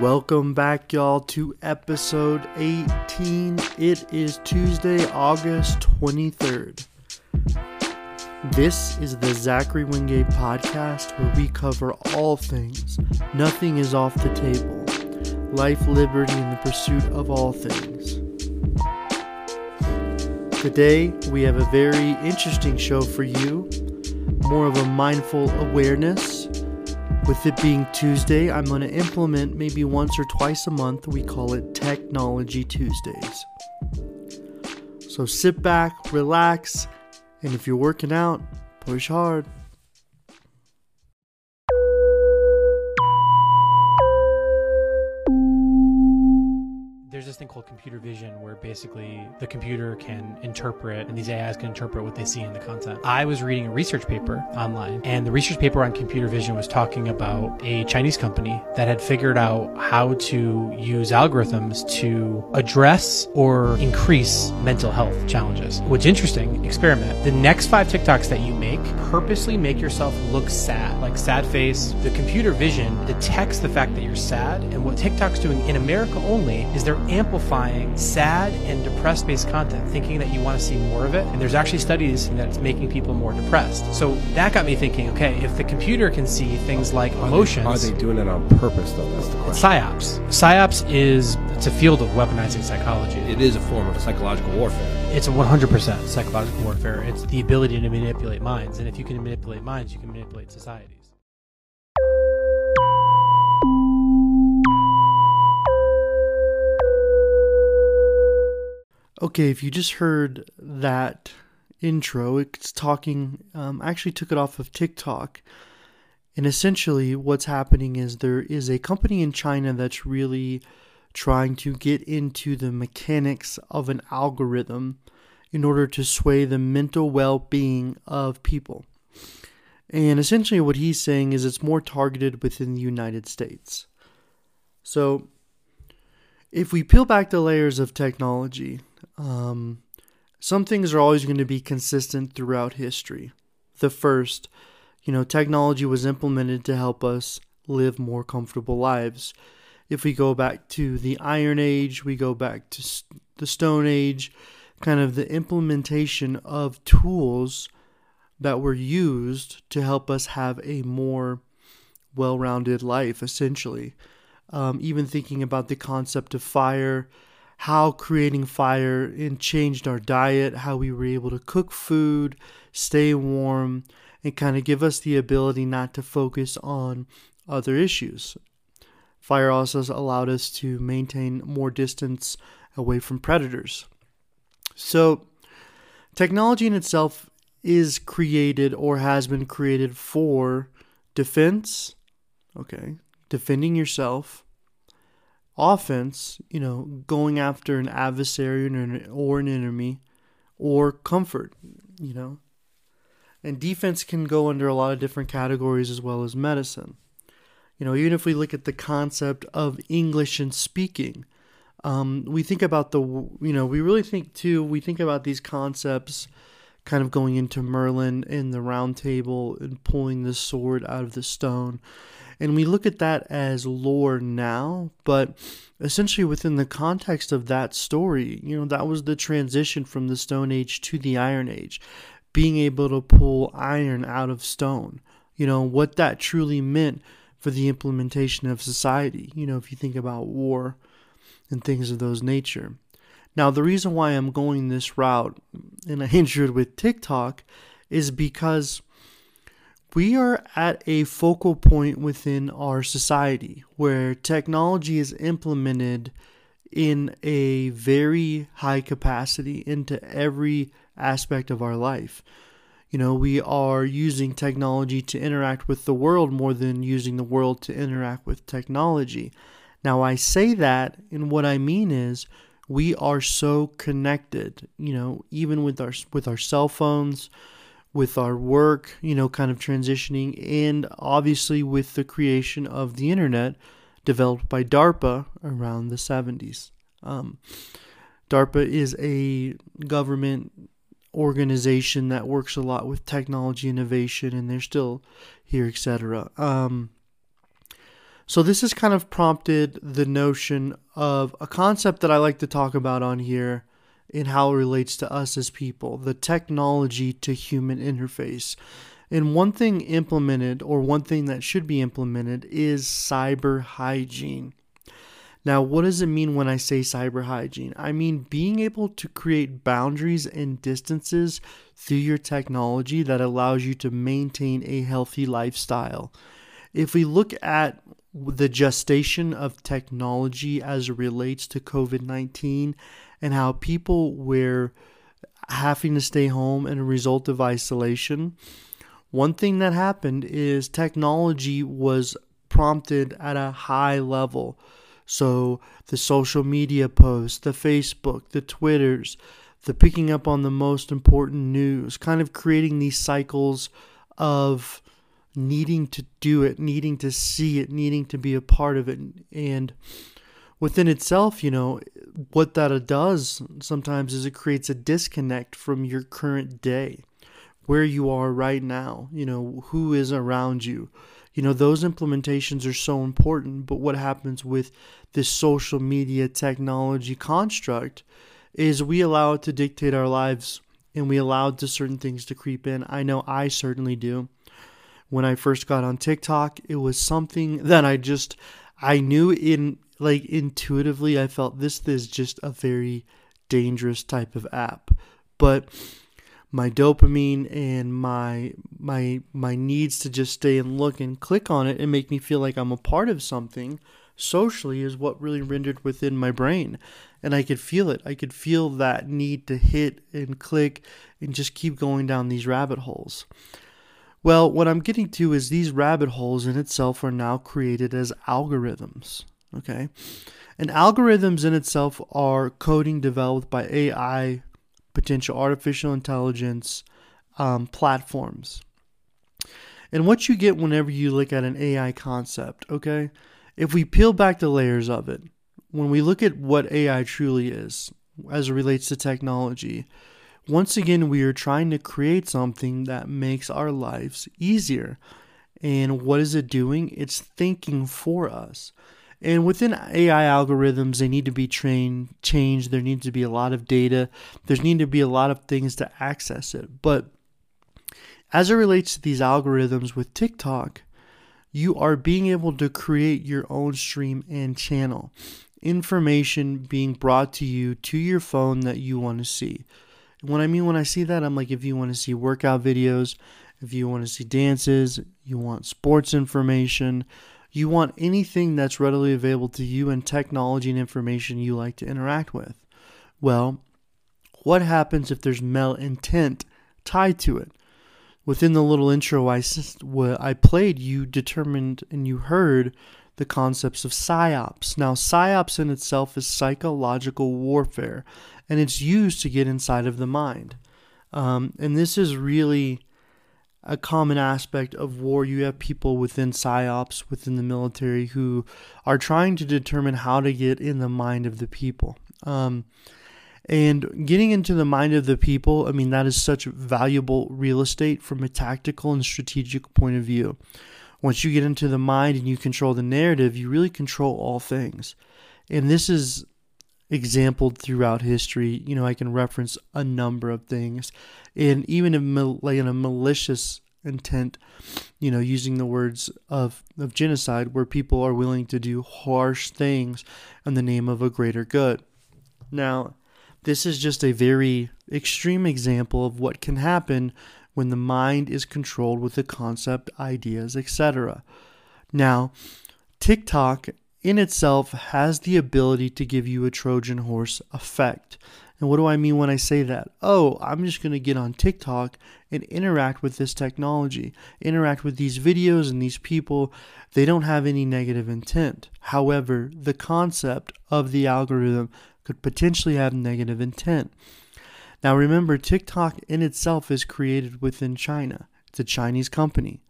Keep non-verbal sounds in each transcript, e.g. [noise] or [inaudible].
Welcome back, y'all, to episode 18. It is Tuesday, August 23rd. This is the Zachary Wingate podcast where we cover all things. Nothing is off the table. Life, liberty, and the pursuit of all things. Today, we have a very interesting show for you. More of a mindful awareness with it being Tuesday, I'm going to implement maybe once or twice a month. We call it Technology Tuesdays. So sit back, relax, and if you're working out, push hard. This thing called computer vision where basically the computer can interpret and these AIs can interpret what they see in the content. I was reading a research paper online and the research paper on computer vision was talking about a Chinese company that had figured out how to use algorithms to address or increase mental health challenges. What's interesting, experiment. The next five TikToks that you make, purposely make yourself look sad, like sad face. The computer vision detects the fact that you're sad and what TikTok's doing in America only is they're amplifying sad and depressed based content, thinking that you want to see more of it. And there's actually studies that it's making people more depressed. So that got me thinking okay, if the computer can see things like Are emotions. They, are they doing it on purpose, though? That's the question. PSYOPs. PSYOPs is it's a field of weaponizing psychology. It is a form of psychological warfare. It's a 100% psychological warfare. It's the ability to manipulate minds, and if you can manipulate minds, you can manipulate societies. Okay, if you just heard that intro, it's talking, um, I actually took it off of TikTok. And essentially, what's happening is there is a company in China that's really trying to get into the mechanics of an algorithm in order to sway the mental well being of people. And essentially, what he's saying is it's more targeted within the United States. So, if we peel back the layers of technology, um, some things are always going to be consistent throughout history. The first, you know, technology was implemented to help us live more comfortable lives. If we go back to the Iron Age, we go back to the Stone Age, kind of the implementation of tools that were used to help us have a more well rounded life, essentially. Um, even thinking about the concept of fire, how creating fire and changed our diet, how we were able to cook food, stay warm, and kind of give us the ability not to focus on other issues. Fire also allowed us to maintain more distance away from predators. So, technology in itself is created or has been created for defense, okay, defending yourself, offense, you know, going after an adversary or an enemy, or comfort, you know. And defense can go under a lot of different categories as well as medicine. You know, even if we look at the concept of English and speaking, um, we think about the, you know, we really think too, we think about these concepts kind of going into Merlin in the round table and pulling the sword out of the stone. And we look at that as lore now, but essentially within the context of that story, you know, that was the transition from the Stone Age to the Iron Age, being able to pull iron out of stone. You know, what that truly meant for the implementation of society, you know, if you think about war and things of those nature. Now, the reason why I'm going this route and I [laughs] injured with TikTok is because we are at a focal point within our society where technology is implemented in a very high capacity into every aspect of our life. You know, we are using technology to interact with the world more than using the world to interact with technology. Now, I say that, and what I mean is we are so connected, you know, even with our with our cell phones, with our work, you know, kind of transitioning, and obviously with the creation of the internet developed by DARPA around the 70s. Um, DARPA is a government organization that works a lot with technology innovation, and they're still here, etc. Um, So, this has kind of prompted the notion of a concept that I like to talk about on here in how it relates to us as people the technology to human interface. And one thing implemented, or one thing that should be implemented, is cyber hygiene. Now, what does it mean when I say cyber hygiene? I mean being able to create boundaries and distances through your technology that allows you to maintain a healthy lifestyle. If we look at the gestation of technology as it relates to COVID 19 and how people were having to stay home and a result of isolation, one thing that happened is technology was prompted at a high level. So the social media posts, the Facebook, the Twitters, the picking up on the most important news, kind of creating these cycles of needing to do it, needing to see it, needing to be a part of it. And within itself, you know, what that does sometimes is it creates a disconnect from your current day, where you are right now, you know, who is around you you know, those implementations are so important. But what happens with this social media technology construct is we allow it to dictate our lives and we allow to certain things to creep in. I know I certainly do. When I first got on TikTok, it was something that I just I knew in like intuitively I felt this is just a very dangerous type of app. But my dopamine and my my my needs to just stay and look and click on it and make me feel like I'm a part of something socially is what really rendered within my brain and I could feel it. I could feel that need to hit and click and just keep going down these rabbit holes. Well, what I'm getting to is these rabbit holes in itself are now created as algorithms. Okay. And algorithms in itself are coding developed by AI potential artificial intelligence um, platforms. And what you get whenever you look at an AI concept, okay? If we peel back the layers of it, when we look at what AI truly is as it relates to technology, once again, we are trying to create something that makes our lives easier. And what is it doing? It's thinking for us. And within AI algorithms, they need to be trained, changed. There needs to be a lot of data. There's need to be a lot of things to access it. But as it relates to these algorithms with TikTok, you are being able to create your own stream and channel. Information being brought to you to your phone that you want to see. What I mean when I see that, I'm like, if you want to see workout videos, if you want to see dances, you want sports information, you want anything that's readily available to you and technology and information you like to interact with. Well, what happens if there's malintent tied to it? Within the little intro I, I played, you determined and you heard the concepts of psyops. Now, psyops in itself is psychological warfare, and it's used to get inside of the mind. Um, and this is really a common aspect of war. You have people within psyops, within the military, who are trying to determine how to get in the mind of the people. Um, and getting into the mind of the people, I mean, that is such valuable real estate from a tactical and strategic point of view. Once you get into the mind and you control the narrative, you really control all things. And this is exampled throughout history. You know, I can reference a number of things, and even in, like in a malicious intent, you know, using the words of, of genocide, where people are willing to do harsh things in the name of a greater good. Now, this is just a very extreme example of what can happen when the mind is controlled with the concept, ideas, etc. Now, TikTok in itself has the ability to give you a Trojan horse effect. And what do I mean when I say that? Oh, I'm just going to get on TikTok and interact with this technology, interact with these videos and these people. They don't have any negative intent. However, the concept of the algorithm could potentially have negative intent. Now, remember, TikTok in itself is created within China, it's a Chinese company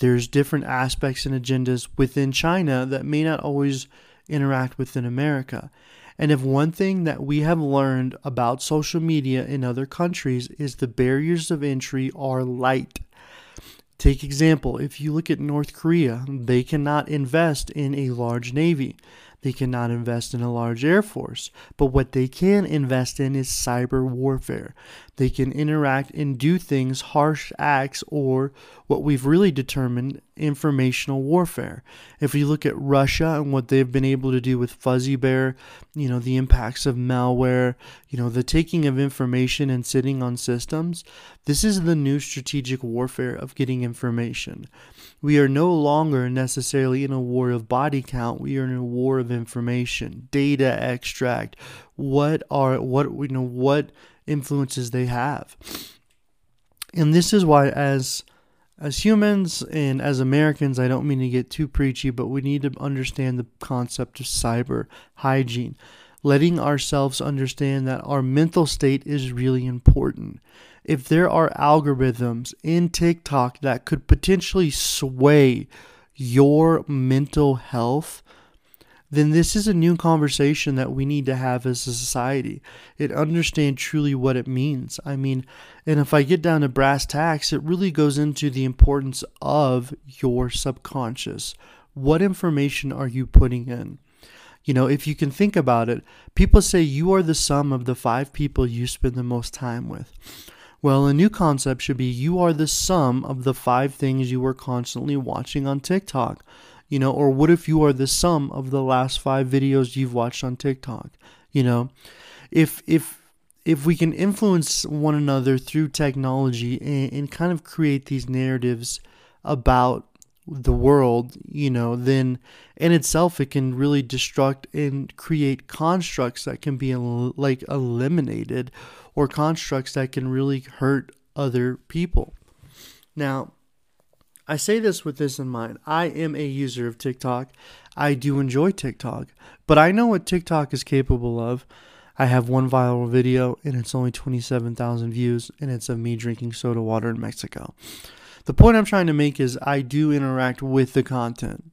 there's different aspects and agendas within China that may not always interact within America. And if one thing that we have learned about social media in other countries is the barriers of entry are light. Take example, if you look at North Korea, they cannot invest in a large navy. They cannot invest in a large air force. But what they can invest in is cyber warfare. They can interact and do things, harsh acts, or what we've really determined informational warfare. If you look at Russia and what they've been able to do with Fuzzy Bear, you know, the impacts of malware, you know, the taking of information and sitting on systems, this is the new strategic warfare of getting information. We are no longer necessarily in a war of body count, we are in a war of information, data extract, what are what you know what influences they have. And this is why as as humans and as Americans, I don't mean to get too preachy, but we need to understand the concept of cyber hygiene, letting ourselves understand that our mental state is really important. If there are algorithms in TikTok that could potentially sway your mental health, then this is a new conversation that we need to have as a society and understand truly what it means. I mean, and if I get down to brass tacks, it really goes into the importance of your subconscious. What information are you putting in? You know, if you can think about it, people say you are the sum of the five people you spend the most time with. Well, a new concept should be you are the sum of the five things you are constantly watching on TikTok. You know, or what if you are the sum of the last five videos you've watched on TikTok? You know, if if if we can influence one another through technology and, and kind of create these narratives about the world, you know, then in itself it can really destruct and create constructs that can be like eliminated or constructs that can really hurt other people. Now, I say this with this in mind. I am a user of TikTok. I do enjoy TikTok, but I know what TikTok is capable of. I have one viral video and it's only 27,000 views and it's of me drinking soda water in Mexico. The point I'm trying to make is I do interact with the content,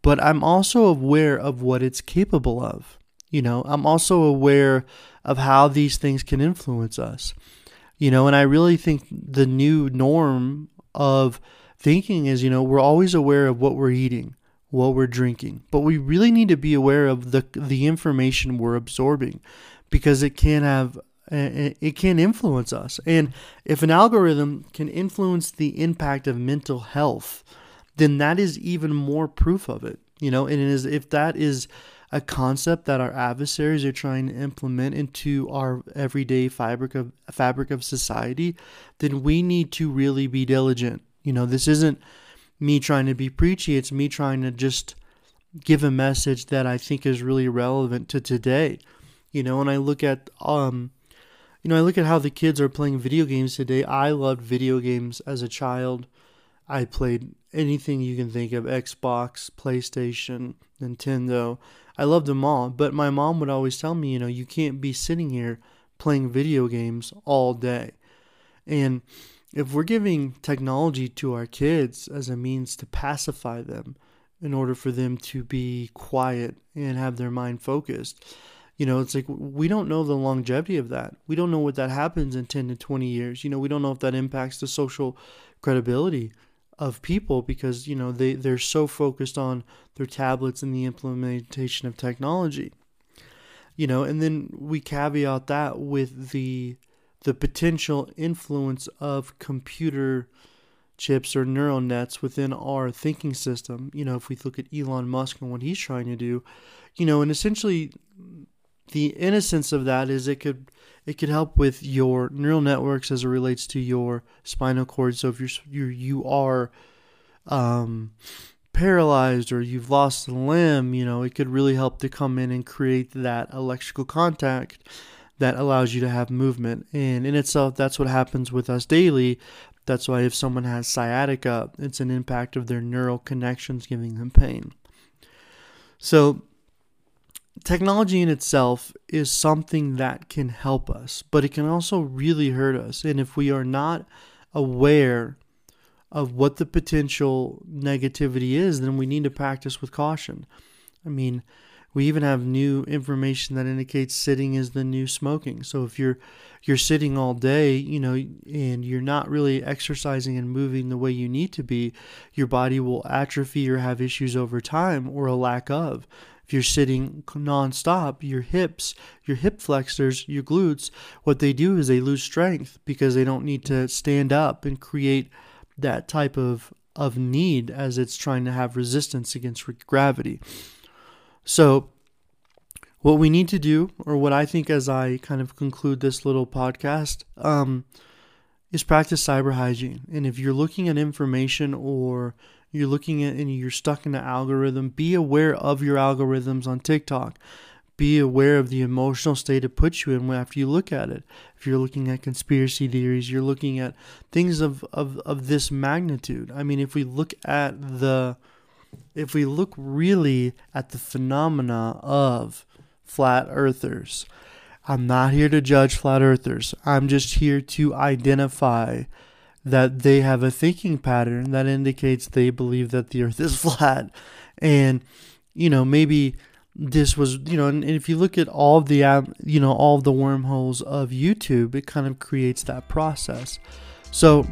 but I'm also aware of what it's capable of. You know, I'm also aware of how these things can influence us. You know, and I really think the new norm of thinking is, you know, we're always aware of what we're eating, what we're drinking, but we really need to be aware of the the information we're absorbing because it can have it can influence us. And if an algorithm can influence the impact of mental health, then that is even more proof of it. You know, and it is if that is a concept that our adversaries are trying to implement into our everyday fabric of fabric of society, then we need to really be diligent you know, this isn't me trying to be preachy, it's me trying to just give a message that I think is really relevant to today. You know, and I look at um you know, I look at how the kids are playing video games today. I loved video games as a child. I played anything you can think of Xbox, PlayStation, Nintendo. I loved them all. But my mom would always tell me, you know, you can't be sitting here playing video games all day. And if we're giving technology to our kids as a means to pacify them in order for them to be quiet and have their mind focused, you know, it's like we don't know the longevity of that. We don't know what that happens in 10 to 20 years. You know, we don't know if that impacts the social credibility of people because, you know, they, they're so focused on their tablets and the implementation of technology. You know, and then we caveat that with the the potential influence of computer chips or neural nets within our thinking system. You know, if we look at Elon Musk and what he's trying to do, you know, and essentially the innocence of that is it could it could help with your neural networks as it relates to your spinal cord. So if you're you you are um, paralyzed or you've lost a limb, you know, it could really help to come in and create that electrical contact that allows you to have movement. And in itself, that's what happens with us daily. That's why if someone has sciatica, it's an impact of their neural connections giving them pain. So, technology in itself is something that can help us, but it can also really hurt us. And if we are not aware of what the potential negativity is, then we need to practice with caution. I mean, We even have new information that indicates sitting is the new smoking. So if you're you're sitting all day, you know, and you're not really exercising and moving the way you need to be, your body will atrophy or have issues over time or a lack of. If you're sitting nonstop, your hips, your hip flexors, your glutes, what they do is they lose strength because they don't need to stand up and create that type of of need as it's trying to have resistance against gravity. So what we need to do, or what I think as I kind of conclude this little podcast, um, is practice cyber hygiene. And if you're looking at information or you're looking at and you're stuck in an algorithm, be aware of your algorithms on TikTok. Be aware of the emotional state it puts you in after you look at it. If you're looking at conspiracy theories, you're looking at things of, of, of this magnitude. I mean, if we look at the, if we look really at the phenomena of flat earthers, I'm not here to judge flat earthers. I'm just here to identify that they have a thinking pattern that indicates they believe that the earth [laughs] is flat. And, you know, maybe this was, you know, and, if you look at all the, you know, all the wormholes of YouTube, it kind of creates that process. So,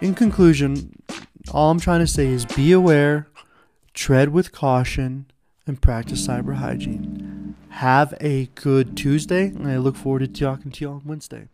in conclusion, all I'm trying to say is be aware, tread with caution, and practice cyber hygiene. Have a good Tuesday, and I look forward to talking to you on Wednesday.